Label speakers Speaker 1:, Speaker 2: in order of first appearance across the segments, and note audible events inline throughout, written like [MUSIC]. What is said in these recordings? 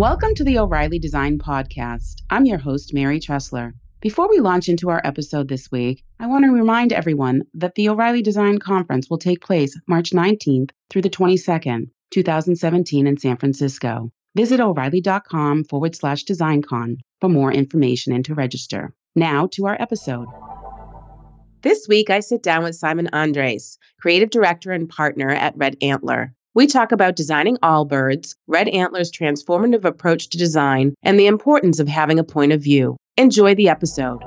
Speaker 1: Welcome to the O'Reilly Design Podcast. I'm your host, Mary Treseler. Before we launch into our episode this week, I want to remind everyone that the O'Reilly Design Conference will take place March 19th through the 22nd, 2017 in San Francisco. Visit o'Reilly.com forward slash designcon for more information and to register. Now to our episode.
Speaker 2: This week, I sit down with Simon Endres, creative director and partner at Red Antler. We talk about designing Allbirds, Red Antler's transformative approach to design, and the importance of having a point of view. Enjoy the episode.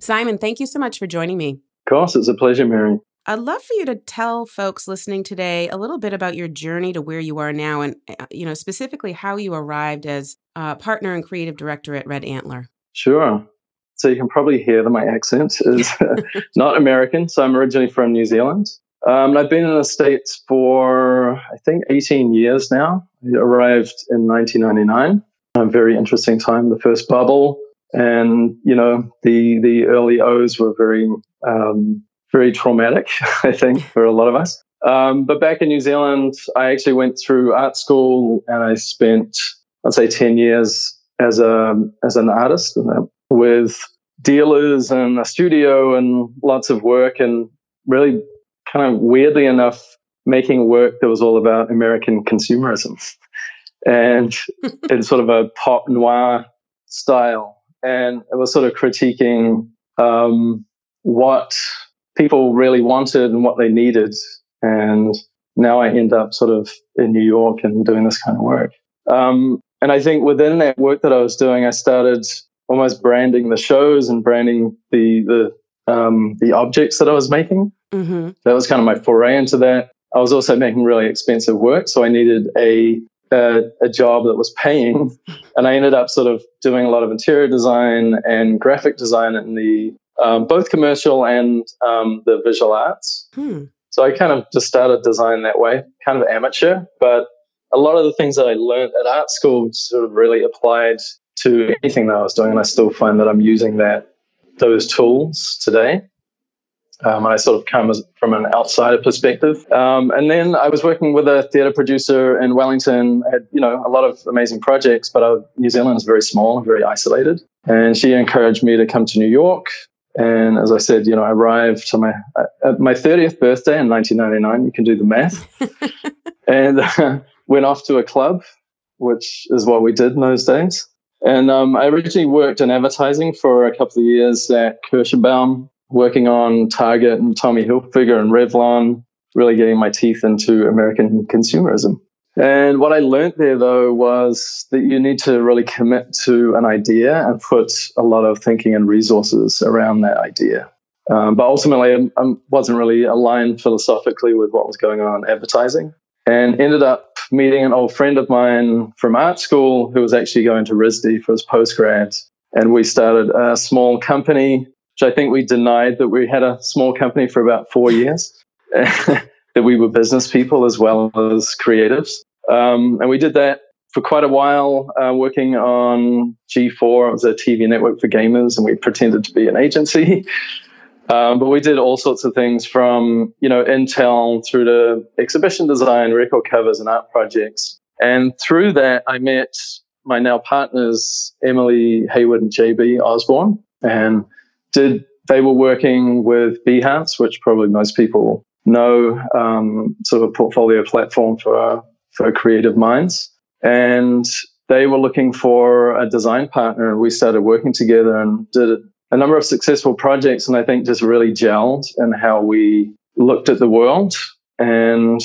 Speaker 2: Simon, thank you so much for joining me.
Speaker 3: Of course, it's a pleasure, Mary.
Speaker 2: I'd love for you to tell folks listening today a little bit about your journey to where you are now and uh, you know specifically how you arrived as a partner and creative director at Red Antler.
Speaker 3: Sure. So you can probably hear that my accent is [LAUGHS] [LAUGHS] not American. So I'm originally from New Zealand. Um, I've been in the States for, I think, 18 years now. I arrived in 1999. A very interesting time, the first bubble. And, you know, the, the early O's were very, um, very traumatic, [LAUGHS] I think, for a lot of us. Um, but back in New Zealand, I actually went through art school and I spent, I'd say, 10 years as a as an artist with dealers and a studio and lots of work and really kind of weirdly enough making work that was all about American consumerism and [LAUGHS] in sort of a pop noir style. And it was sort of critiquing um, what people really wanted and what they needed. And now I end up sort of in New York and doing this kind of work. Um, and I think within that work that I was doing, I started almost branding the shows and branding the the um, the objects that I was making. Mm-hmm. That was kind of my foray into that. I was also making really expensive work, so I needed a a, a job that was paying, [LAUGHS] and I ended up sort of doing a lot of interior design and graphic design in the um, both commercial and um, the visual arts. Hmm. So I kind of just started design that way, kind of amateur, but a lot of the things that I learned at art school sort of really applied to anything that I was doing, and I still find that I'm using that those tools today. Um, and I sort of come as, from an outsider perspective. Um, and then I was working with a theatre producer in Wellington. I had, you know, a lot of amazing projects, but I, New Zealand is very small and very isolated. And she encouraged me to come to New York. And as I said, you know, I arrived to my at my 30th birthday in 1999. You can do the math. [LAUGHS] and uh, went off to a club, which is what we did in those days. And um, I originally worked in advertising for a couple of years at Kirshenbaum, working on Target and Tommy Hilfiger and Revlon, really getting my teeth into American consumerism. And what I learned there, though, was that you need to really commit to an idea and put a lot of thinking and resources around that idea. Um, but ultimately, I, wasn't really aligned philosophically with what was going on in advertising and ended up meeting an old friend of mine from art school who was actually going to RISD for his postgrad. And we started a small company, which I think we denied that we had a small company for about four years, [LAUGHS] that we were business people as well as creatives. Um, and we did that for quite a while, uh, working on G4. It was a TV network for gamers, and we pretended to be an agency. [LAUGHS] Um, but we did all sorts of things from, you know, Intel through to exhibition design, record covers, and art projects. And through that, I met my now partners, Emily Hayward and JB Osborne, and did they were working with Behance, which probably most people know, um, sort of a portfolio platform for for creative minds. And they were looking for a design partner, and we started working together and did a number of successful projects, and I think just really gelled in how we looked at the world. And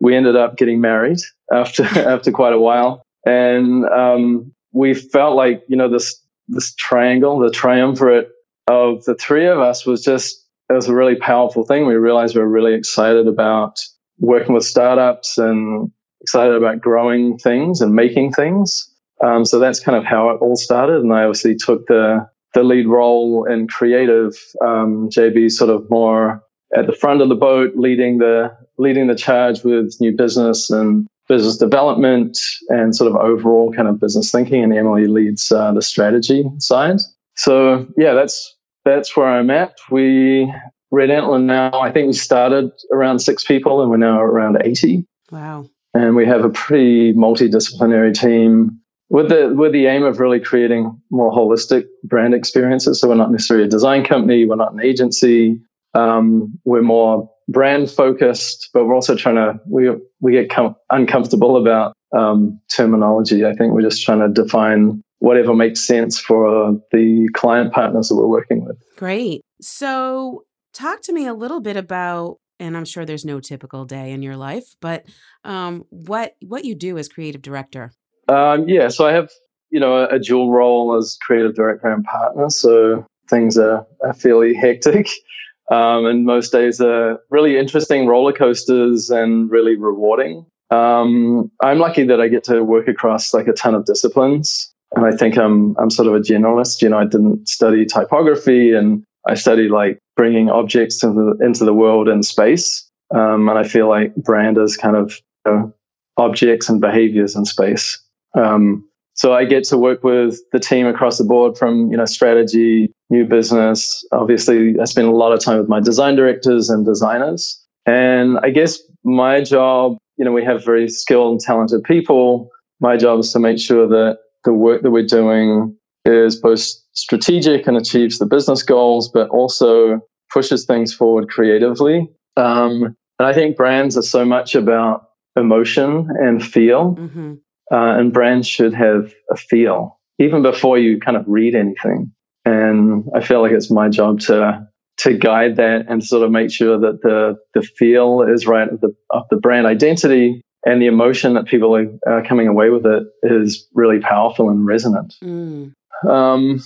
Speaker 3: we ended up getting married after [LAUGHS] after quite a while, and um, we felt like you know this this triangle, the triumvirate of the three of us, was just it was a really powerful thing. We realized we were really excited about working with startups and excited about growing things and making things. Um, so that's kind of how it all started. And I obviously took the the lead role in creative. Um, JB sort of more at the front of the boat, leading the leading the charge with new business and business development and sort of overall kind of business thinking. And Emily leads uh, the strategy side. So yeah, that's that's where I'm at. We Red Antler now. I think we started around six people, and we're now around eighty.
Speaker 2: Wow.
Speaker 3: and we have a pretty multidisciplinary team with the with the aim of really creating more holistic brand experiences. So we're not necessarily a design company, we're not an agency. Um, we're more brand focused, but we're also trying to we we get com- uncomfortable about um, terminology. I think we're just trying to define whatever makes sense for the client partners that we're working with.
Speaker 1: Great. So, talk to me a little bit about and I'm sure there's no typical day in your life, but um, what what you do as creative director.
Speaker 3: Um, yeah, so I have you know a, a, dual role as creative director and partner. So things are, are fairly hectic, [LAUGHS] um, and most days are really interesting roller coasters and really rewarding. Um, I'm lucky that I get to work across like a ton of disciplines, and I think I'm I'm sort of a generalist. You know, I didn't study typography and I study like bringing objects into the, into the world in space. Um, and I feel like brand is kind of you know, objects and behaviors in space. Um, so I get to work with the team across the board from, you know, strategy, new business. Obviously, I spend a lot of time with my design directors and designers. And I guess my job, you know, we have very skilled and talented people. My job is to make sure that the work that we're doing is both strategic and achieves the business goals, but also pushes things forward creatively. Um, and I think brands are so much about emotion and feel, mm-hmm. uh, and brands should have a feel even before you kind of read anything. And I feel like it's my job to to guide that and sort of make sure that the the feel is right of the of the brand identity and the emotion that people are coming away with it is really powerful and resonant. Mm. Um,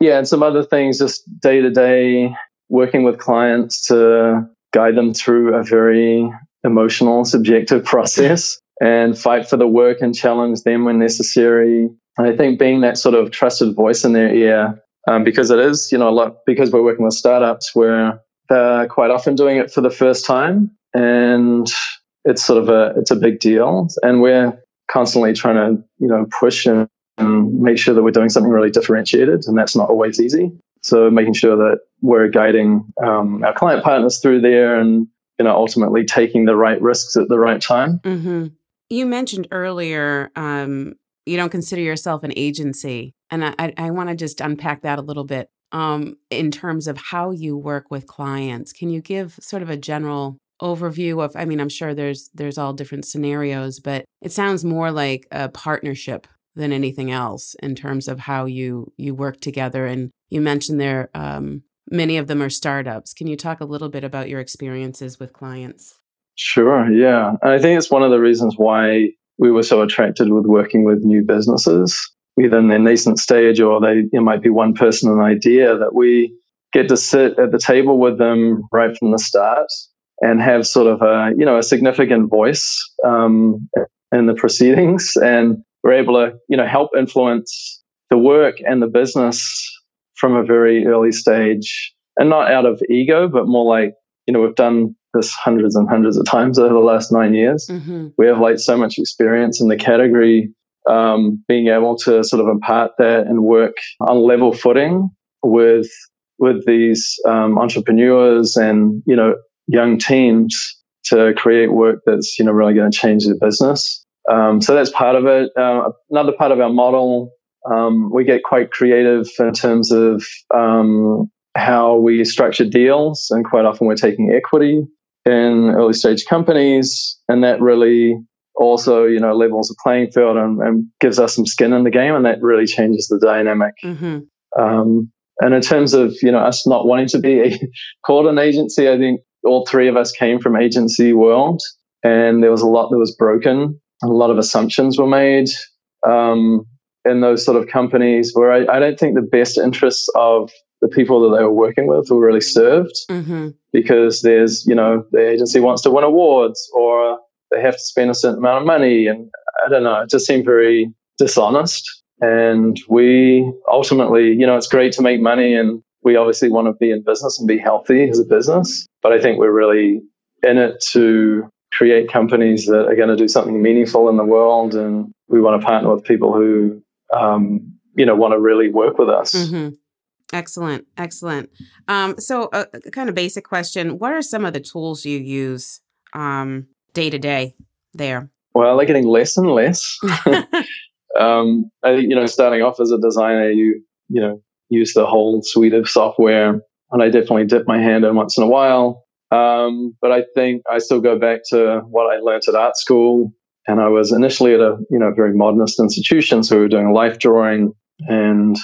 Speaker 3: yeah, and some other things, just day to day working with clients to guide them through a very emotional, subjective [LAUGHS] process and fight for the work and challenge them when necessary. And I think being that sort of trusted voice in their ear, um, because it is, you know, a lot, because we're working with startups where they're quite often doing it for the first time and it's sort of a, it's a big deal. And we're constantly trying to, you know, push and and make sure that we're doing something really differentiated. And that's not always easy. So making sure that we're guiding um, our client partners through there and you know ultimately taking the right risks at the right time.
Speaker 1: Mm-hmm. You mentioned earlier um, you don't consider yourself an agency, and I, I, want to just unpack that a little bit um, in terms of how you work with clients. Can you give sort of a general overview of? I mean, I'm sure there's there's all different scenarios, but it sounds more like a partnership than anything else in terms of how you you work together. And you mentioned there um, many of them are startups. Can you talk a little bit about your experiences with clients?
Speaker 3: Sure. Yeah, I think it's one of the reasons why we were so attracted with working with new businesses, either in their nascent stage or they it might be one person an idea that we get to sit at the table with them right from the start and have sort of a you know a significant voice um, in the proceedings and we're able to, you know, help influence the work and the business from a very early stage and not out of ego, but more like, you know, we've done this hundreds and hundreds of times over the last nine years. Mm-hmm. We have like so much experience in the category, um, being able to sort of impart that and work on level footing with with these um, entrepreneurs and you know young teams to create work that's you know really going to change their business. Um, so that's part of it. Uh, another part of our model, um, we get quite creative in terms of um, how we structure deals, and quite often we're taking equity in early stage companies, and that really also you know levels the playing field and, and gives us some skin in the game, and that really changes the dynamic. Mm-hmm. Um, and in terms of you know us not wanting to be a, [LAUGHS] called an agency, I think all three of us came from agency world, and there was a lot that was broken a lot of assumptions were made um, in those sort of companies where I, I, don't think the best interests of the people that they were working with were really served mm-hmm. because there's, you know, the agency wants to win awards or they have to spend a certain amount of money. And I don't know, it just seemed very dishonest. And we ultimately, you know, it's great to make money and we obviously want to be in business and be healthy as a business. But I think we're really in it to create companies that are going to do something meaningful in the world, and we want to partner with people who, um, you know, want to really work with us. Mm-hmm.
Speaker 1: Excellent, excellent. Um, so, a, a, kind of basic question: What are some of the tools you use day to day there?
Speaker 3: well, they're getting less and less. [LAUGHS] um, I think, you know, starting off as a designer, you, you know, use the whole suite of software. And I definitely dip my hand in once in a while. Um, but I think I still go back to what I learned at art school. And I was initially at a, you know, very modernist institution. So we were doing life drawing and,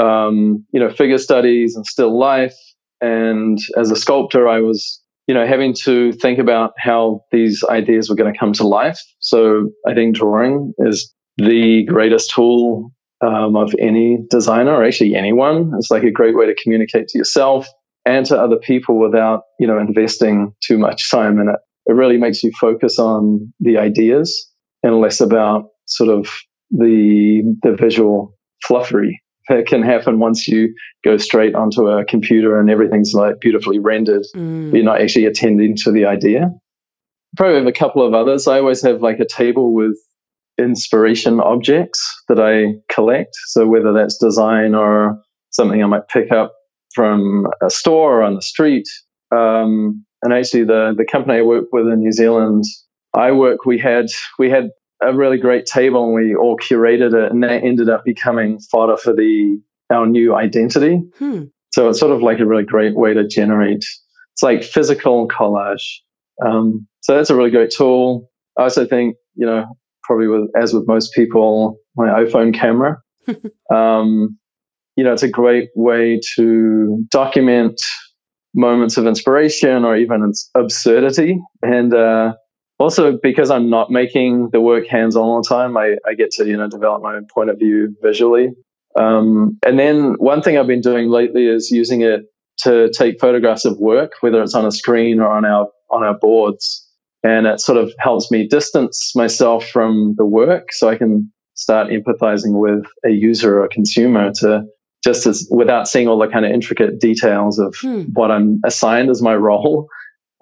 Speaker 3: um, you know, figure studies and still life. And as a sculptor, I was you know, having to think about how these ideas were going to come to life. So I think drawing is the greatest tool um, of any designer or actually anyone. It's like a great way to communicate to yourself and to other people without, you know, investing too much time in it. It really makes you focus on the ideas and less about sort of the the visual fluffery that can happen once you go straight onto a computer and everything's like beautifully rendered. Mm. You're not actually attending to the idea. Probably have a couple of others. I always have like a table with inspiration objects that I collect. So whether that's design or something I might pick up from a store or on the street. Um, and actually, the the company I work with in New Zealand, I work. We had we had a really great table and we all curated it and that ended up becoming fodder for the our new identity. Hmm. So it's sort of like a really great way to generate it's like physical collage. Um, so that's a really great tool. I also think, you know, probably with as with most people, my iPhone camera. [LAUGHS] um, you know, it's a great way to document moments of inspiration or even absurdity and uh, also because I'm not making the work hands on all the time, I, I get to, you know, develop my own point of view visually. Um, and then one thing I've been doing lately is using it to take photographs of work, whether it's on a screen or on our, on our boards. And it sort of helps me distance myself from the work so I can start empathizing with a user or a consumer to just as without seeing all the kind of intricate details of hmm. what I'm assigned as my role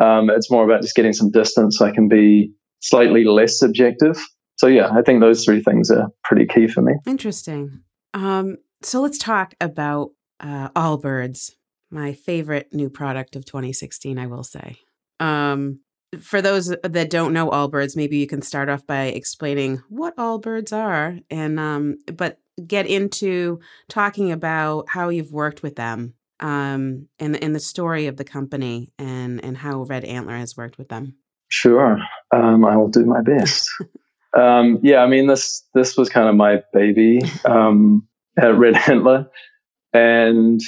Speaker 3: um, it's more about just getting some distance so I can be slightly less subjective. So, yeah, I think those three things are pretty key for me.
Speaker 1: Interesting. Um, so, let's talk about uh, Allbirds, my favorite new product of 2016, I will say. Um, for those that don't know Allbirds, maybe you can start off by explaining what Allbirds are, and um, but get into talking about how you've worked with them um, and and the story of the company and and how Red Antler has worked with them.
Speaker 3: Sure, um, I will do my best. [LAUGHS] um, yeah, I mean this this was kind of my baby um, at Red Antler, and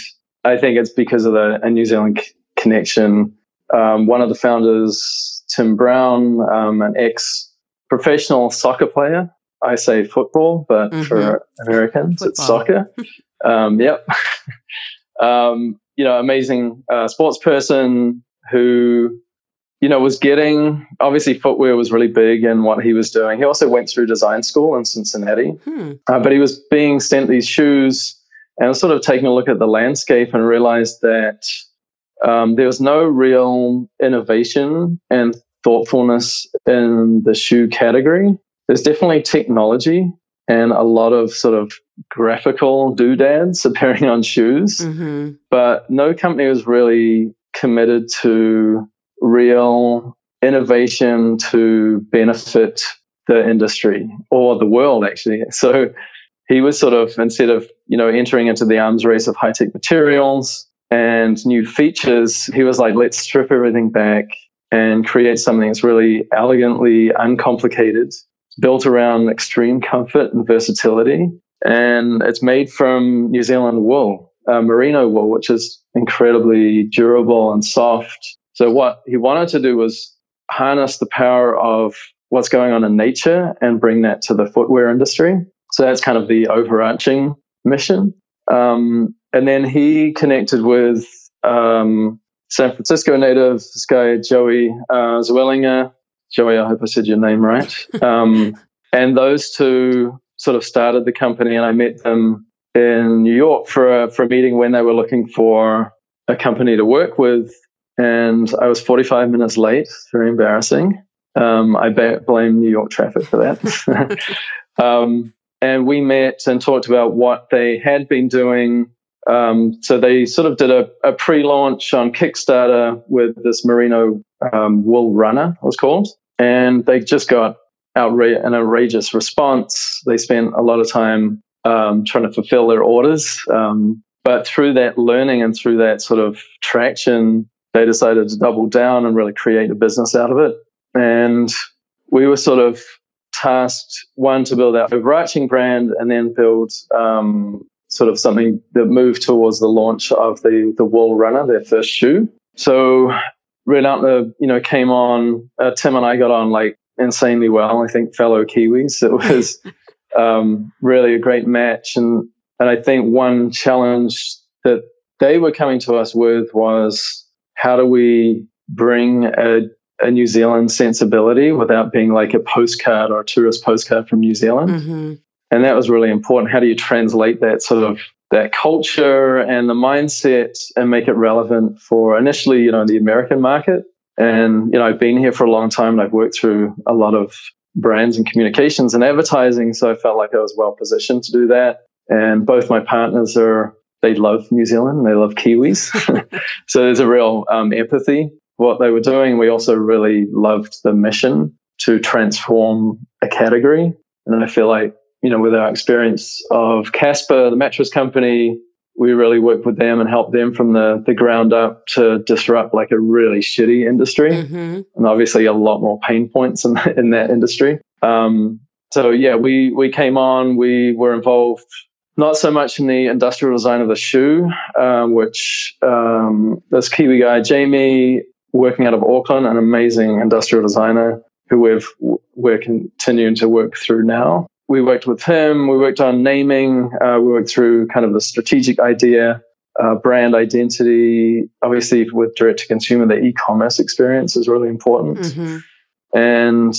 Speaker 3: I think it's because of the a New Zealand c- connection. Um, one of the founders, Tim Brown, um, an ex professional soccer player. I say football, but mm-hmm. for Americans, football. it's soccer. [LAUGHS] Um, yep. [LAUGHS] um, you know, amazing uh, sports person who, you know, was getting obviously footwear was really big in what he was doing. He also went through design school in Cincinnati, hmm. uh, but he was being sent these shoes and sort of taking a look at the landscape and realized that um, there was no real innovation and thoughtfulness in the shoe category. There's definitely technology and a lot of sort of graphical doodads [LAUGHS] appearing on shoes. Mm-hmm. But no company was really committed to real innovation to benefit the industry or the world, actually. [LAUGHS] So he was sort of, instead of, you know, entering into the arms race of high tech materials and new features, he was like, let's strip everything back and create something that's really elegantly uncomplicated built around extreme comfort and versatility. And it's made from New Zealand wool, uh, merino wool, which is incredibly durable and soft. So, what he wanted to do was harness the power of what's going on in nature and bring that to the footwear industry. So, that's kind of the overarching mission. Um, and then he connected with um, San Francisco native, this guy, Joey uh, Zwillinger, Joey, I hope I said your name right. [LAUGHS] Um, and those two sort of started the company, and I met them in New York for a, for a meeting when they were looking for a company to work with. And I was 45 minutes late, very embarrassing. Um, I ba- blame New York traffic for that. [LAUGHS] um, and we met and talked about what they had been doing. Um, so they sort of did a, a, pre-launch on Kickstarter with this merino um, wool runner, it was called, and they just got outra- an outrageous response. They spent a lot of time um, trying to fulfill their orders. Um, but through that learning and through that sort of traction, they decided to double down and really create a business out of it. And we were sort of tasked one to build our overarching brand and then build um, sort of something that moved towards the launch of the the Wool Runner, their first shoe. So Red Antler, you know, came on. Uh, Tim and I got on like insanely well. I think fellow Kiwis. It [LAUGHS] was um, really a great match, and and I think one challenge that they were coming to us with was how do we bring a, a New Zealand sensibility without being like a postcard or a tourist postcard from New Zealand. Mm-hmm. And that was really important. How do you translate that sort of that culture and the mindset and make it relevant for initially, you know, the American market? And, you know, I've been here for a long time and I've worked through a lot of brands and communications and advertising. So I felt like I was well positioned to do that. And both my partners are, they love New Zealand, they love Kiwis. [LAUGHS] so there's a real um, empathy what they were doing. We also really loved the mission to transform a category. And I feel like, you know, with our experience of Casper, the mattress company, we really worked with them and helped them from the, the ground up to disrupt like a really shitty industry. Mm-hmm. And obviously a lot more pain points in, [LAUGHS] in that industry. Um, so yeah, we, we came on, we were involved not so much in the industrial design of the shoe, um, which um, this Kiwi guy, Jamie, working out of Auckland, an amazing industrial designer who we've, we're continuing to work through now we worked with him. We worked on naming. Uh, we worked through kind of the strategic idea, uh, brand identity. Obviously, with direct to consumer, the e-commerce experience is really important. Mm-hmm. And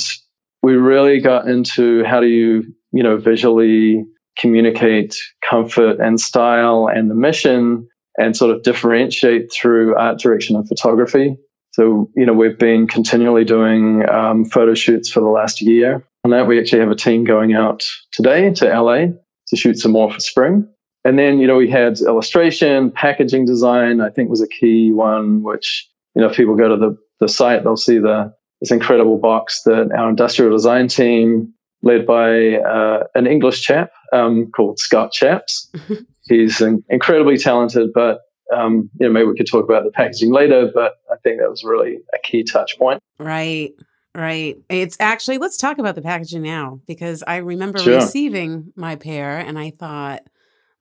Speaker 3: we really got into how do you, you know, visually communicate comfort and style and the mission, and sort of differentiate through art direction and photography. So, you know, we've been continually doing um, photo shoots for the last year on that. We actually have a team going out today to LA to shoot some more for spring. And then, you know, we had illustration, packaging design, I think was a key one, which, you know, if people go to the, the site, they'll see the this incredible box that our industrial design team, led by uh, an English chap um, called Scott Chaps. [LAUGHS] He's incredibly talented, but um, you know, maybe we could talk about the packaging later, but I think that was really a key touch point.
Speaker 1: Right. Right. It's actually, let's talk about the packaging now because I remember sure. receiving my pair and I thought,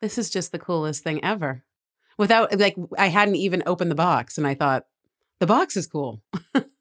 Speaker 1: this is just the coolest thing ever. Without, like, I hadn't even opened the box and I thought, the box is cool.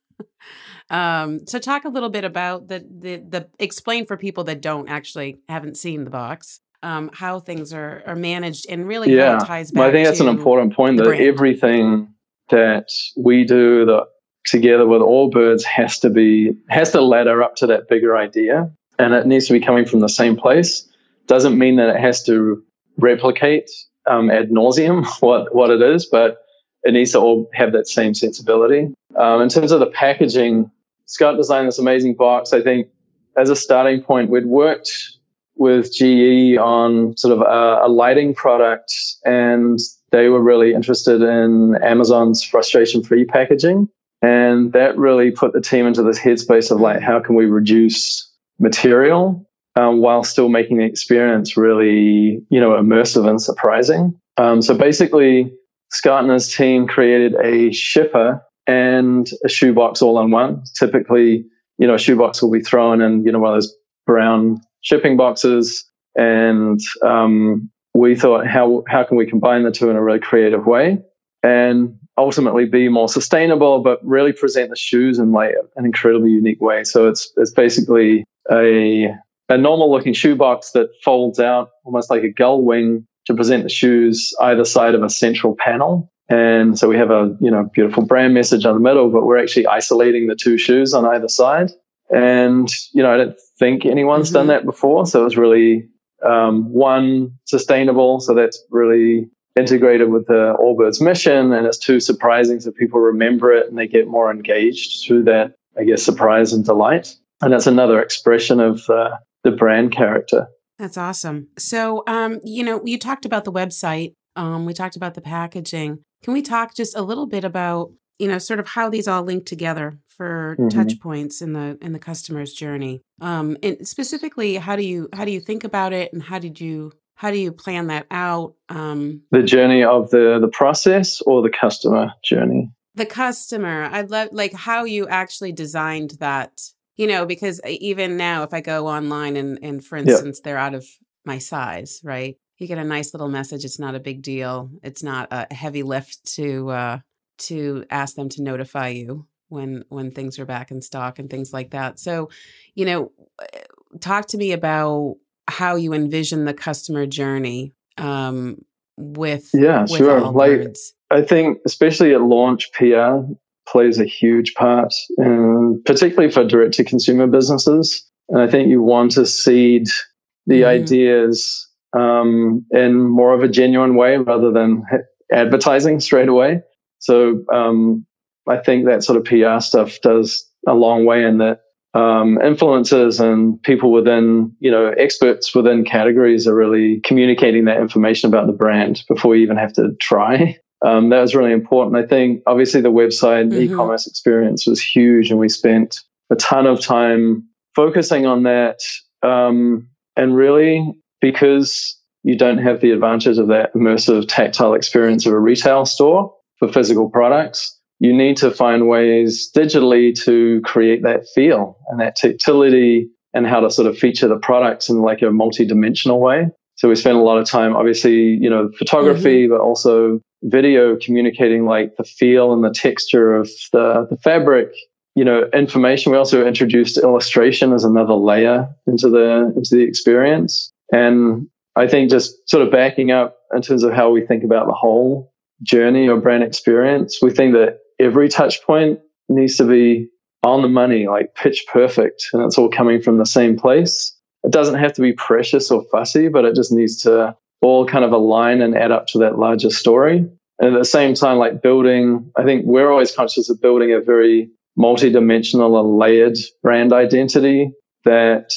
Speaker 1: [LAUGHS] um, so talk a little bit about the, the, the, explain for people that don't actually haven't seen the box. Um, how things are, are managed and really yeah. ties back.
Speaker 3: Well, I think that's an important point that everything that we do, the together with Allbirds has to be has to ladder up to that bigger idea and it needs to be coming from the same place doesn't mean that it has to replicate um, ad nauseum [LAUGHS] what what it is but it needs to all have that same sensibility um, in terms of the packaging scott designed this amazing box i think as a starting point we'd worked with ge on sort of a, a lighting product and they were really interested in amazon's frustration free packaging and that really put the team into this headspace of like, how can we reduce material um, while still making the experience really, you know, immersive and surprising. Um, so basically, Scott and his team created a shipper and a shoebox all in one. Typically, you know, a shoebox will be thrown in, you know, one of those brown shipping boxes. And um, we thought, how how can we combine the two in a really creative way? And ultimately be more sustainable, but really present the shoes in like an incredibly unique way. So it's it's basically a a normal looking shoebox that folds out almost like a gull wing to present the shoes either side of a central panel. And so we have a you know beautiful brand message on the middle, but we're actually isolating the two shoes on either side. And you know I don't think anyone's mm-hmm. done that before, so it's really um, one sustainable. So that's really integrated with the Allbirds mission and it's too surprising so people remember it and they get more engaged through that, I guess, surprise and delight. And that's another expression of uh, the brand character.
Speaker 1: That's awesome. So, um, you know, you talked about the website. Um, we talked about the packaging. Can we talk just a little bit about, you know, sort of how these all link together for mm-hmm. touch points in the in the customer's journey. Um, and specifically, how do you how do you think about it, and how did you how do you plan that out? Um,
Speaker 3: the journey of the the process or the customer journey.
Speaker 1: The customer. I'd love like how you actually designed that. You know, because even now, if I go online and and for instance, they're out of my size, right? You get a nice little message. It's not a big deal. It's not a heavy lift to uh, to ask them to notify you when when things are back in stock and things like that. So, you know, eh, talk to me about how you envision the customer journey um, with
Speaker 3: yeah, with sure. Like I think, especially at launch, PR plays a huge part, and particularly for direct to consumer businesses. And I think you want to seed the mm. ideas um, in more of a genuine way rather than advertising straight away. So um, I think that sort of PR stuff does a long way in that um, influencers and people within, you know, experts within categories are really communicating that information about the brand before you even have to try. [LAUGHS] Um, that was really important. I think obviously the website mm-hmm. e-commerce experience was huge, and we spent a ton of time focusing on that. Um, and really, because you don't have the advantage of that immersive tactile experience of a retail store for physical products, you need to find ways digitally to create that feel and that tactility and how to sort of feature the products in like a multi-dimensional way. So we spend a lot of time, obviously, you know, photography, mm-hmm. but also video communicating like the feel and the texture of the, the fabric, you know, information. We also introduced illustration as another layer into the, into the experience. And I think just sort of backing up in terms of how we think about the whole journey or brand experience, we think that every touch point needs to be on the money, like pitch perfect, and it's all coming from the same place. It doesn't have to be precious or fussy, but it just needs to all kind of align and add up to that larger story. And at the same time, like building, I think we're always conscious of building a very multi-dimensional and layered brand identity that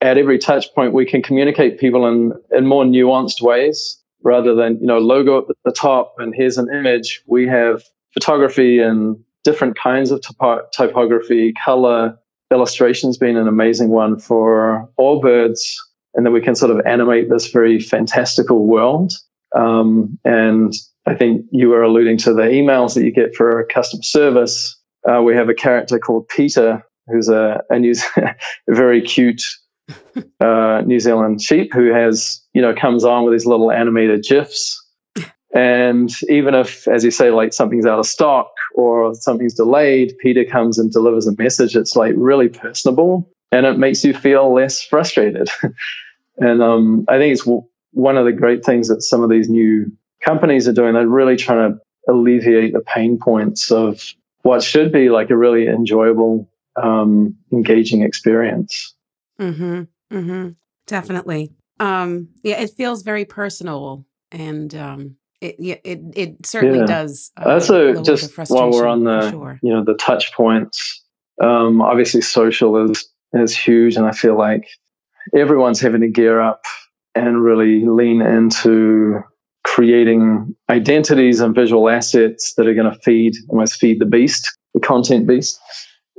Speaker 3: at every touch point we can communicate people in, in more nuanced ways rather than, you know, logo at the top and here's an image. We have photography and different kinds of topo- typography, color, illustrations being an amazing one for Allbirds, And then we can sort of animate this very fantastical world. Um, and I think you were alluding to the emails that you get for customer service. Uh, we have a character called Peter, who's a, a, New, [LAUGHS] a very cute uh, New Zealand sheep who has, you know, comes on with these little animated GIFs and even if, as you say, like something's out of stock or something's delayed, Peter comes and delivers a message. that's like really personable and it makes you feel less frustrated. [LAUGHS] and um, I think it's w- one of the great things that some of these new companies are doing. They're really trying to alleviate the pain points of what should be like a really enjoyable, um, engaging experience.
Speaker 1: Mm-hmm. Mm-hmm. Definitely. Um, yeah, it feels very personal and um, it it it certainly yeah. does.
Speaker 3: Uh, also, just while we're on the sure. you know the touch points, um, obviously social is is huge, and I feel like everyone's having to gear up and really lean into creating identities and visual assets that are going to feed almost feed the beast, the content beast,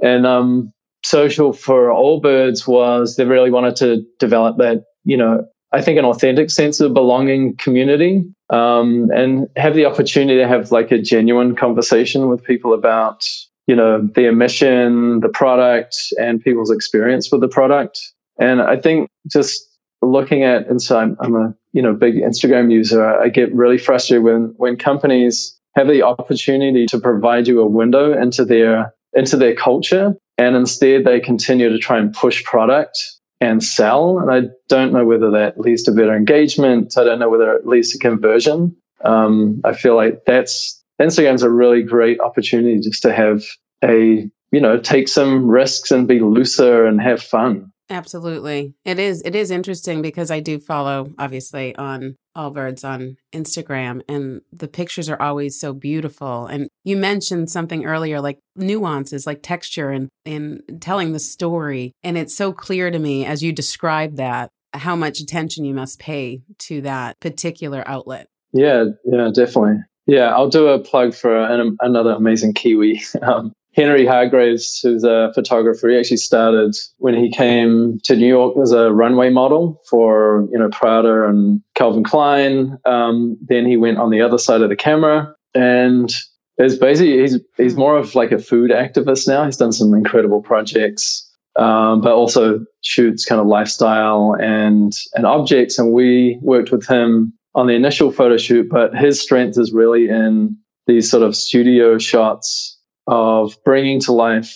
Speaker 3: and um, social for Allbirds was they really wanted to develop that you know I think an authentic sense of belonging community um, and have the opportunity to have like a genuine conversation with people about you know their mission, the product, and people's experience with the product. And I think just looking at and so I'm, I'm a you know big Instagram user. I get really frustrated when when companies have the opportunity to provide you a window into their into their culture and instead they continue to try and push product and sell. And I don't know whether that leads to better engagement. I don't know whether it leads to conversion. Um, I feel like that's Instagram's a really great opportunity just to have a, you know, take some risks and be looser and have fun.
Speaker 1: Absolutely. It is it is interesting because I do follow obviously on Allbirds on Instagram and the pictures are always so beautiful and you mentioned something earlier like nuances like texture and in telling the story and it's so clear to me as you describe that how much attention you must pay to that particular outlet.
Speaker 3: Yeah, yeah, definitely. Yeah, I'll do a plug for an, another amazing Kiwi, [LAUGHS] um, Henry Hargreaves, who's a photographer, he actually started when he came to New York as a runway model for you know Prada and Calvin Klein. Um, then he went on the other side of the camera, and is basically he's he's more of like a food activist now. He's done some incredible projects, um, but also shoots kind of lifestyle and and objects. And we worked with him on the initial photo shoot, but his strength is really in these sort of studio shots of bringing to life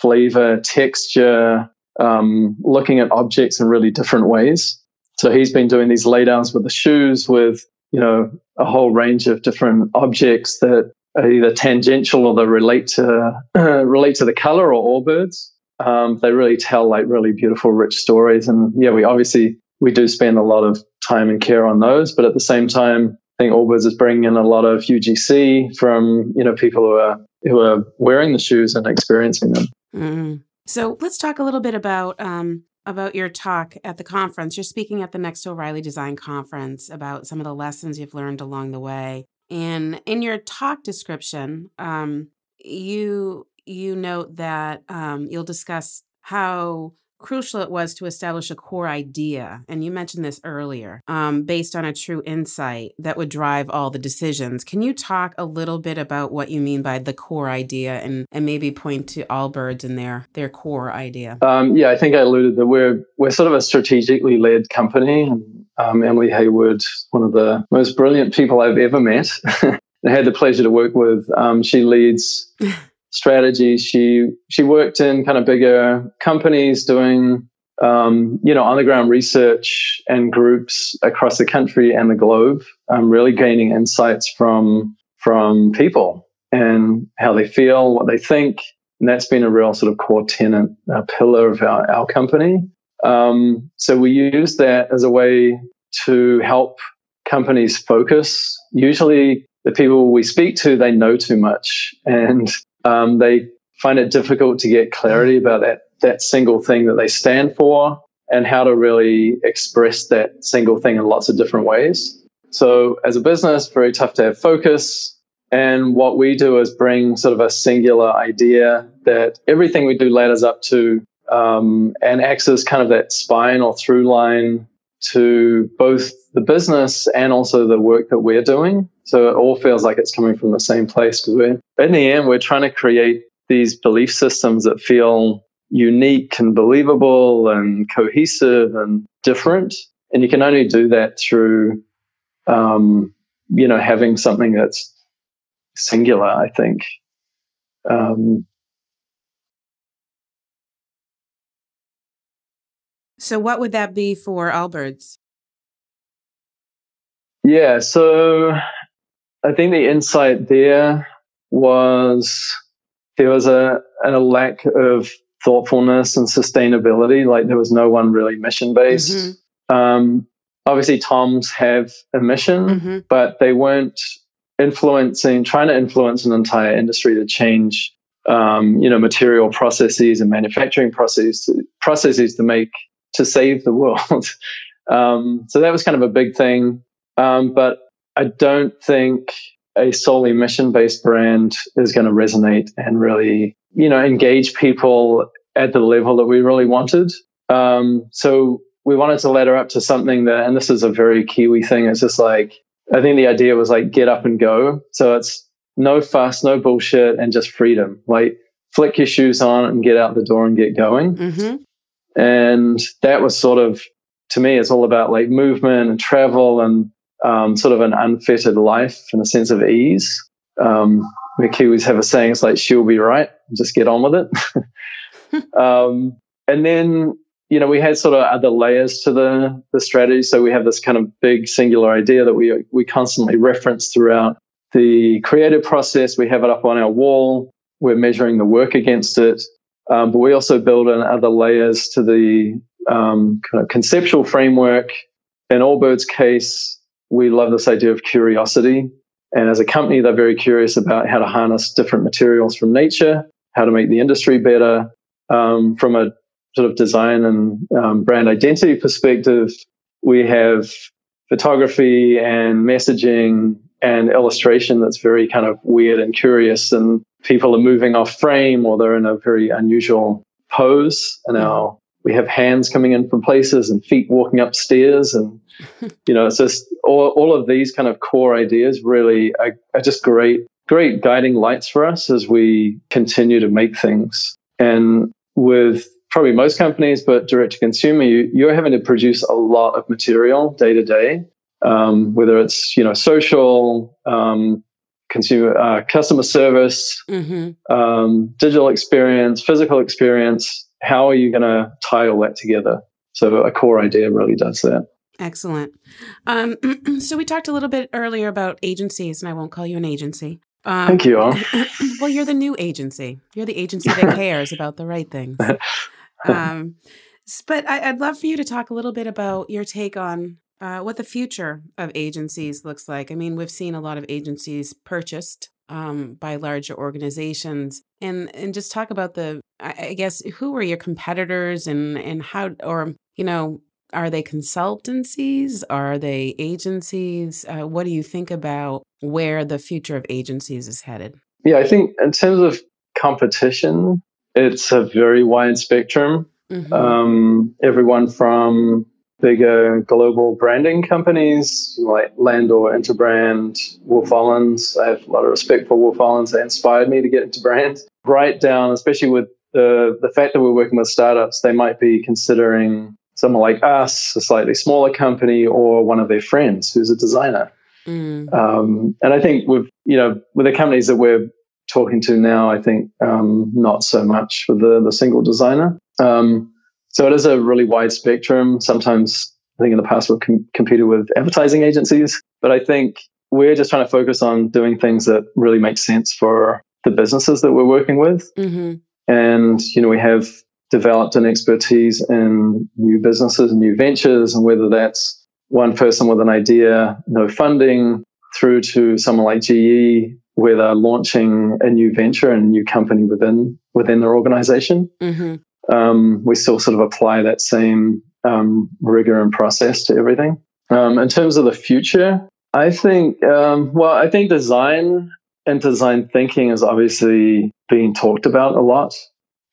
Speaker 3: flavor, texture, um, looking at objects in really different ways. So he's been doing these laydowns with the shoes with, you know, a whole range of different objects that are either tangential or they relate to [CLEARS THROAT] relate to the color or Allbirds. Um, they really tell like really beautiful, rich stories. And yeah, we obviously we do spend a lot of time and care on those, but at the same time, I think Allbirds is bringing in a lot of UGC from you know people who are who are wearing the shoes and experiencing them.
Speaker 1: Mm. So let's talk a little bit about um, about your talk at the conference. You're speaking at the Next O'Reilly Design Conference about some of the lessons you've learned along the way. And in your talk description, um, you you note that um, you'll discuss how crucial it was to establish a core idea, and you mentioned this earlier, um, based on a true insight that would drive all the decisions. Can you talk a little bit about what you mean by the core idea, and and maybe point to Allbirds and their their core idea?
Speaker 3: Um, yeah, I think I alluded that we're we're sort of a strategically led company, and um, Emily Hayward, one of the most brilliant people I've ever met. [LAUGHS] I had the pleasure to work with. Um, she leads [LAUGHS] strategy. She she worked in kind of bigger companies doing um, you know on the ground research and groups across the country and the globe, um, really gaining insights from from people and how they feel, what they think, and that's been a real sort of core tenant, uh, pillar of our, our company. Um, so we use that as a way to help companies focus. Usually, the people we speak to they know too much, and um, they find it difficult to get clarity about that that single thing that they stand for and how to really express that single thing in lots of different ways. So, as a business, very tough to have focus. And what we do is bring sort of a singular idea that everything we do ladders up to um, and acts as kind of that spine or through line to both the business and also the work that we're doing. So it all feels like it's coming from the same place because we're in the end we're trying to create these belief systems that feel unique and believable and cohesive and different. And you can only do that through, um, you know, having something that's singular. I think. Um,
Speaker 1: so, what would that be for Allbirds?
Speaker 3: Yeah, so I think the insight there was there was a, a lack of thoughtfulness and sustainability. Like there was no one really mission based. Mm-hmm. Um, obviously, Toms have a mission, mm-hmm. but they weren't influencing, trying to influence an entire industry to change, um, you know, material processes and manufacturing processes processes to make to save the world. [LAUGHS] um, so that was kind of a big thing. Um, but I don't think a solely mission based brand is going to resonate and really, you know, engage people at the level that we really wanted. Um, so we wanted to ladder up to something that, and this is a very Kiwi thing. It's just like, I think the idea was like, get up and go. So it's no fuss, no bullshit, and just freedom. Like, flick your shoes on and get out the door and get going. Mm-hmm. And that was sort of, to me, it's all about like movement and travel and um, sort of an unfettered life and a sense of ease. Um, the Kiwis have a saying, it's like, she'll be right, just get on with it. [LAUGHS] um, and then, you know, we had sort of other layers to the, the strategy. So we have this kind of big singular idea that we, we constantly reference throughout the creative process. We have it up on our wall. We're measuring the work against it. Um, but we also build in other layers to the um, kind of conceptual framework. In Allbirds' case, we love this idea of curiosity. And as a company, they're very curious about how to harness different materials from nature, how to make the industry better. Um, from a sort of design and um, brand identity perspective, we have photography and messaging and illustration that's very kind of weird and curious, and people are moving off frame or they're in a very unusual pose. And now we have hands coming in from places and feet walking upstairs. And, [LAUGHS] you know, it's just all, all of these kind of core ideas really are, are just great, great guiding lights for us as we continue to make things. And with probably most companies, but direct to consumer, you, you're having to produce a lot of material day to day, um, whether it's you know social, um, consumer, uh, customer service, mm-hmm. um, digital experience, physical experience. How are you going to tie all that together? So a core idea really does that.
Speaker 1: Excellent. Um, [CLEARS THROAT] so we talked a little bit earlier about agencies, and I won't call you an agency.
Speaker 3: Um, Thank you. [CLEARS THROAT]
Speaker 1: well, you're the new agency. You're the agency that [LAUGHS] cares about the right things. [LAUGHS] Um, but I, would love for you to talk a little bit about your take on uh, what the future of agencies looks like. I mean, we've seen a lot of agencies purchased um, by larger organizations, and and just talk about the. I, guess who are your competitors, and and how, or you know, are they consultancies? Are they agencies? Uh, what do you think about where the future of agencies is headed?
Speaker 3: Yeah, I think in terms of competition, it's a very wide spectrum. Mm-hmm. Um, everyone from bigger global branding companies like Landor, Interbrand, Wolff Olins. I have a lot of respect for Wolff Olins. They inspired me to get into brands. Right down, especially with the, the fact that we're working with startups, they might be considering someone like us, a slightly smaller company, or one of their friends who's a designer. Mm. Um, and I think with you know with the companies that we're talking to now, I think um, not so much for the the single designer. Um, so it is a really wide spectrum. Sometimes I think in the past we've com- competed with advertising agencies, but I think we're just trying to focus on doing things that really make sense for the businesses that we're working with. Mm-hmm. And you know we have developed an expertise in new businesses and new ventures, and whether that's one person with an idea, no funding, through to someone like GE where they're launching a new venture and a new company within within their organization. Mm-hmm. Um, we still sort of apply that same um, rigor and process to everything. Um, in terms of the future, I think um, well, I think design and design thinking is obviously being talked about a lot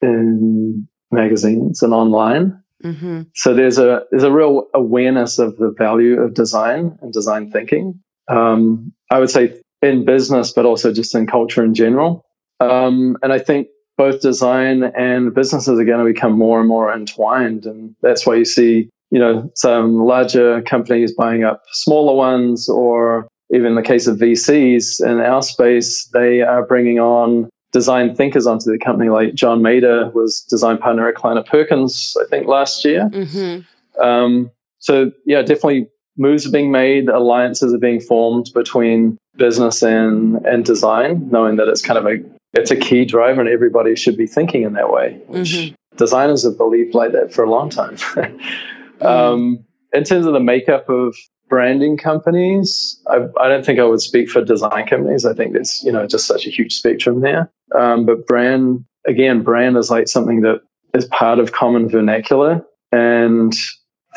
Speaker 3: in magazines and online. Mm-hmm. So there's a there's a real awareness of the value of design and design thinking. Um, I would say in business, but also just in culture in general. Um, and I think both design and businesses are going to become more and more entwined, and that's why you see you know some larger companies buying up smaller ones, or even in the case of VCs in our space, they are bringing on design thinkers onto the company. Like John Maeda was design partner at Kleiner Perkins, I think, last year. Mm-hmm. Um, so yeah, definitely moves are being made, alliances are being formed between business and and design, knowing that it's kind of a it's a key driver, and everybody should be thinking in that way. Which mm-hmm. designers have believed like that for a long time. [LAUGHS] mm-hmm. um, in terms of the makeup of branding companies, I, I, don't think I would speak for design companies. I think there's you know just such a huge spectrum there. Um, but brand again, brand is like something that is part of common vernacular, and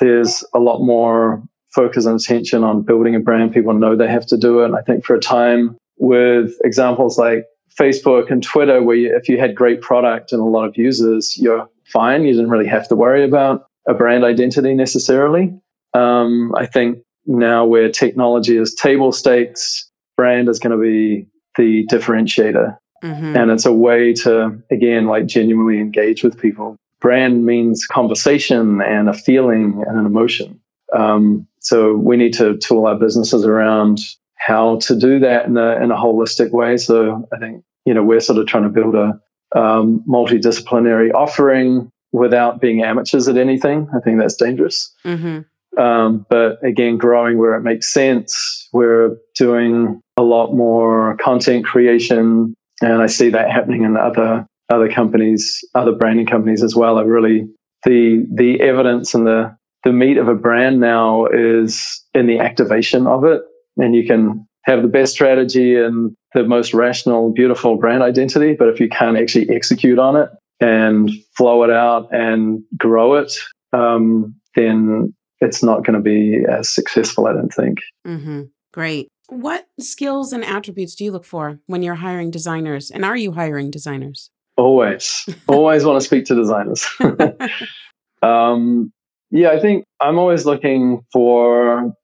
Speaker 3: there's a lot more focus and attention on building a brand. People know they have to do it. And I think for a time with examples like Facebook and Twitter, where you, if you had great product and a lot of users, you're fine. You didn't really have to worry about a brand identity necessarily. Um, I think now where technology is table stakes, brand is going to be the differentiator. Mm-hmm. And it's a way to, again, like genuinely engage with people. Brand means conversation and a feeling and an emotion. Um, so we need to tool our businesses around how to do that in a, in a holistic way. So I think, you know, we're sort of trying to build a um, multidisciplinary offering without being amateurs at anything. I think that's dangerous. Mm-hmm. Um, but again, growing where it makes sense. We're doing a lot more content creation, and I see that happening in other other companies, other branding companies as well. Are really the the evidence and the the meat of a brand now is in the activation of it. And you can have the best strategy and the most rational, beautiful brand identity. But if you can't actually execute on it and flow it out and grow it, um, then it's not going to be as successful, I don't think.
Speaker 1: Mm-hmm. Great. What skills and attributes do you look for when you're hiring designers? And are you hiring designers?
Speaker 3: Always, always want to speak to designers. [LAUGHS] um, yeah, I think I'm always looking for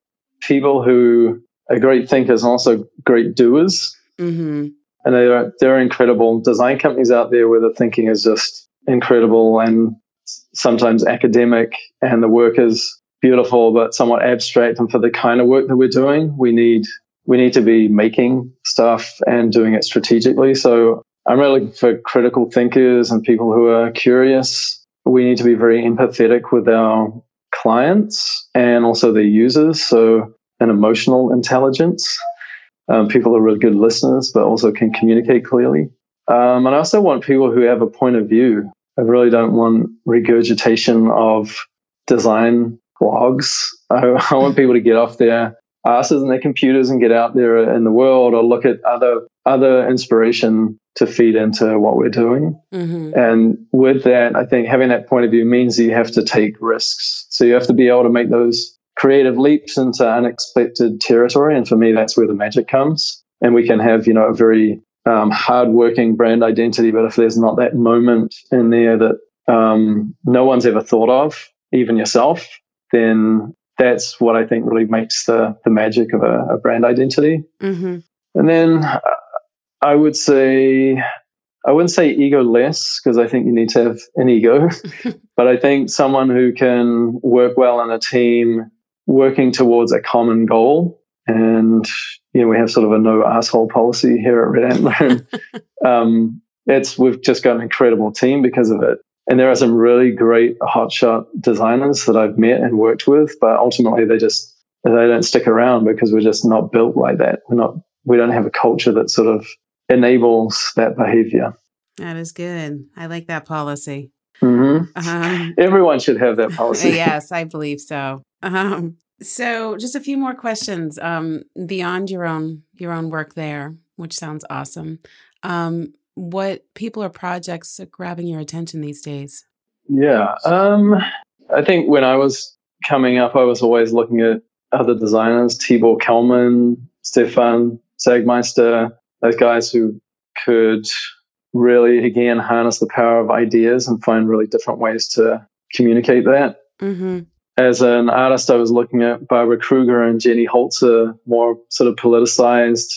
Speaker 3: people who are great thinkers and also great doers. Mm-hmm. And there there are incredible design companies out there where the thinking is just incredible and sometimes academic, and the work is beautiful but somewhat abstract. And for the kind of work that we're doing, we need we need to be making stuff and doing it strategically. So I'm really looking for critical thinkers and people who are curious. We need to be very empathetic with our clients and also their users. So an emotional intelligence. Um, people are really good listeners, but also can communicate clearly. Um, and I also want people who have a point of view. I really don't want regurgitation of design blogs. [LAUGHS] I, I want people to get off their asses and their computers and get out there in the world or look at other other inspiration to feed into what we're doing. Mm-hmm. And with that, I think having that point of view means you have to take risks. So you have to be able to make those creative leaps into unexpected territory. And for me, that's where the magic comes. And we can have, you know, a very um, hardworking brand identity, but if there's not that moment in there that um, no one's ever thought of, even yourself, then that's what I think really makes the the magic of a, a brand identity. Mm-hmm. And then uh, I would say I wouldn't say ego less because I think you need to have an ego, [LAUGHS] but I think someone who can work well in a team, working towards a common goal. And you know, we have sort of a no asshole policy here at Red Antler. [LAUGHS] um, it's we've just got an incredible team because of it. And there are some really great hotshot designers that I've met and worked with, but ultimately they just they don't stick around because we're just not built like that. We're not we don't have a culture that sort of enables that behavior.
Speaker 1: That is good. I like that policy.
Speaker 3: Mm-hmm. Um, Everyone should have that [LAUGHS] policy.
Speaker 1: yes, I believe so. Um, so, just a few more questions um, beyond your own your own work there, which sounds awesome. Um, what people or projects are grabbing your attention these days?
Speaker 3: Yeah, um, I think when I was coming up, I was always looking at other designers, Tibor Kalman, Stefan Sagmeister, those guys who could really, again, harness the power of ideas and find really different ways to communicate that. Mm-hmm. As an artist, I was looking at Barbara Kruger and Jenny Holzer, more sort of politicized,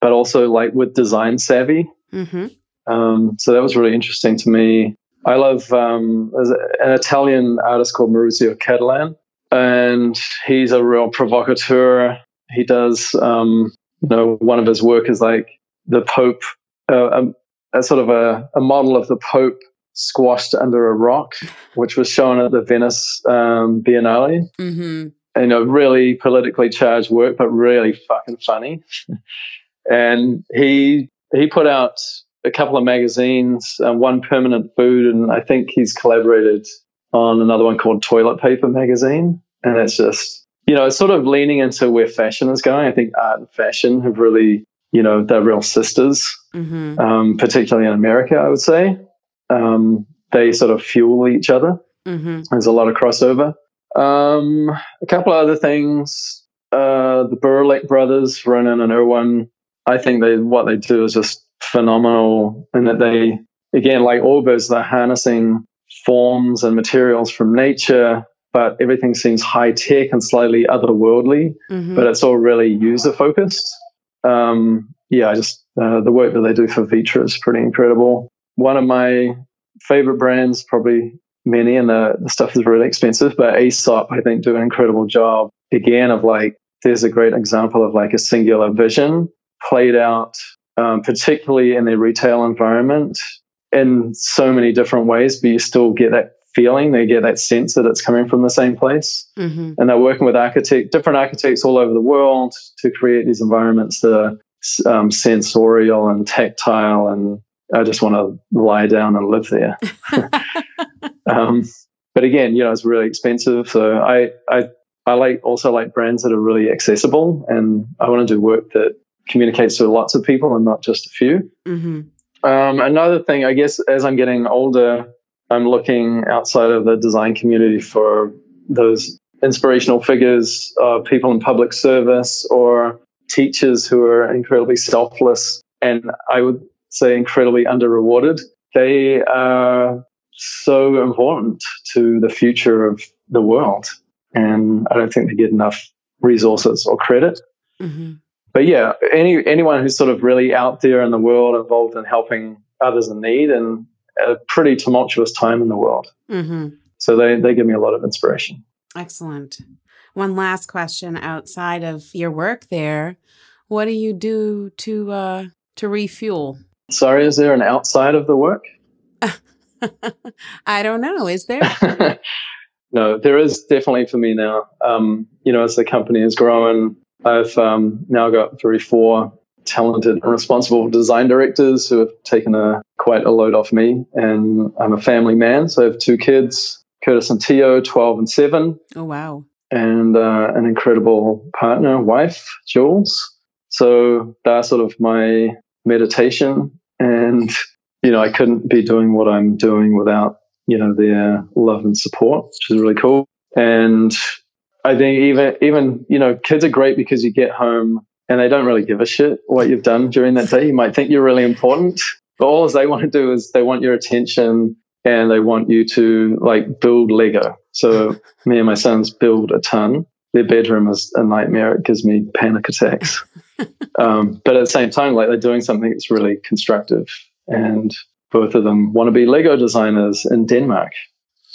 Speaker 3: but also like with design savvy. Mm-hmm. Um, so that was really interesting to me. I love um, an Italian artist called Maurizio Cattelan, and he's a real provocateur. He does, um, you know, one of his work is like the Pope, uh, a, um, a, sort of a, a, model of the Pope squashed under a rock, which was shown at the Venice um, Biennale. Mm-hmm. And, you know, really politically charged work, but really fucking funny. [LAUGHS] and he he put out a couple of magazines, uh, one permanent food, and I think he's collaborated on another one called Toilet Paper Magazine. And it's just, you know, it's sort of leaning into where fashion is going. I think art and fashion have really, you know, they're real sisters, mm-hmm. um, particularly in America, I would say. Um, they sort of fuel each other. Mm-hmm. There's a lot of crossover. Um, a couple of other things. Uh, the Bouroullec brothers, Ronan and Erwan, I think they what they do is just phenomenal in that they, again, like Allbirds, they're harnessing forms and materials from nature, but everything seems high tech and slightly otherworldly, mm-hmm. but it's all really user focused. Um, yeah, I just, uh, the work that they do for Vitra is pretty incredible. One of my favorite brands, probably many, and the, the stuff is really expensive, but Aesop, I think, do an incredible job again of like, there's a great example of like a singular vision played out um, particularly in the retail environment, in so many different ways, but you still get that feeling, they get that sense that it's coming from the same place. Mm-hmm. And they're working with architect, different architects all over the world to create these environments that are um, sensorial and tactile. And I just want to lie down and live there. [LAUGHS] um, but again, you know, it's really expensive. So I, I, I like also like brands that are really accessible, and I want to do work that communicates to lots of people and not just a few. Mm-hmm. Um, another thing, I guess, as I'm getting older, I'm looking outside of the design community for those inspirational figures, uh, people in public service, or teachers who are incredibly selfless and I would say incredibly under rewarded. They are so important to the future of the world. And I don't think they get enough resources or credit. Mm-hmm. But yeah, any anyone who's sort of really out there in the world, involved in helping others in need, and a pretty tumultuous time in the world. Mm-hmm. So they they give me a lot of inspiration.
Speaker 1: Excellent. One last question outside of your work there, what do you do to uh, to refuel?
Speaker 3: Sorry, is there an outside of the work? [LAUGHS]
Speaker 1: I don't know. Is there? [LAUGHS]
Speaker 3: no, there is definitely for me now. Um, you know, as the company has grown, I've um, now got three, four talented and responsible design directors who have taken a quite a load off me. And I'm a family man, so I have two kids, Curtis and Tio, 12 and 7.
Speaker 1: Oh, wow.
Speaker 3: And uh, an incredible partner, wife, Jules. So that's sort of my meditation. And, you know, I couldn't be doing what I'm doing without, you know, their love and support, which is really cool. And I think even, even, you know, kids are great because you get home and they don't really give a shit what you've done during that day. You might think you're really important, but all they want to do is they want your attention and they want you to like build Lego. So me and my sons build a ton. Their bedroom is a nightmare. It gives me panic attacks. Um, but at the same time, like they're doing something that's really constructive. And both of them want to be Lego designers in Denmark.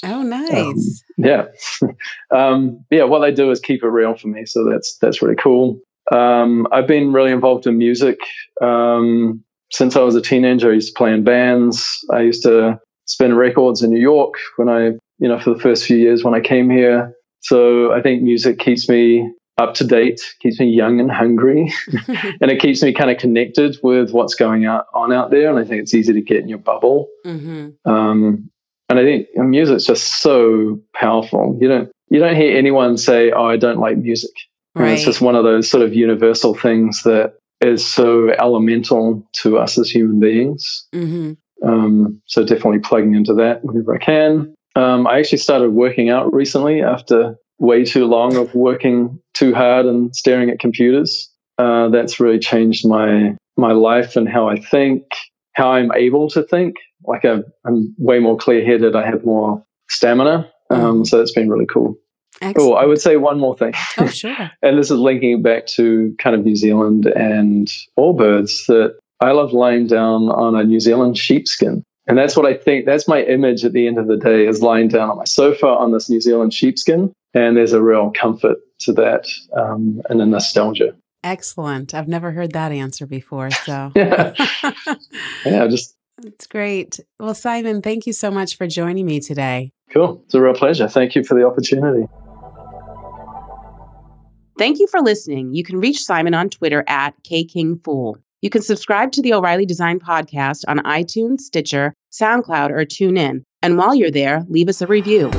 Speaker 1: Oh, nice. Um,
Speaker 3: yeah. [LAUGHS] um, yeah. What they do is keep it real for me. So that's, that's really cool. Um, I've been really involved in music. Um, since I was a teenager, I used to play in bands. I used to spin records in New York when I, you know, for the first few years when I came here. So I think music keeps me up to date, keeps me young and hungry, [LAUGHS] and it keeps me kind of connected with what's going on out there. And I think it's easy to get in your bubble. Mm-hmm. Um, and I think music's just so powerful. You don't you don't hear anyone say, "Oh, I don't like music." Right. it's just one of those sort of universal things that is so elemental to us as human beings. Mm-hmm. Um, so definitely plugging into that whenever I can. Um, I actually started working out recently after way too long of working too hard and staring at computers. Uh, that's really changed my my life and how I think, how I'm able to think. Like I'm, I'm way more clear headed. I have more stamina. Um, mm. So that's been really cool. Excellent. Oh, I would say one more thing.
Speaker 1: Oh, [LAUGHS] sure.
Speaker 3: and this is linking back to kind of New Zealand and Allbirds that I love lying down on a New Zealand sheepskin. And that's what I think, that's my image at the end of the day is lying down on my sofa on this New Zealand sheepskin and there's a real comfort to that um, and a nostalgia.
Speaker 1: Excellent. I've never heard that answer before. So, [LAUGHS]
Speaker 3: yeah. yeah, just.
Speaker 1: It's great. Well, Simon, thank you so much for joining me today.
Speaker 3: Cool. It's a real pleasure. Thank you for the opportunity.
Speaker 2: Thank you for listening. You can reach Simon on Twitter at KKingFool. You can subscribe to the O'Reilly Design Podcast on iTunes, Stitcher, SoundCloud, or TuneIn. And while you're there, leave us a review.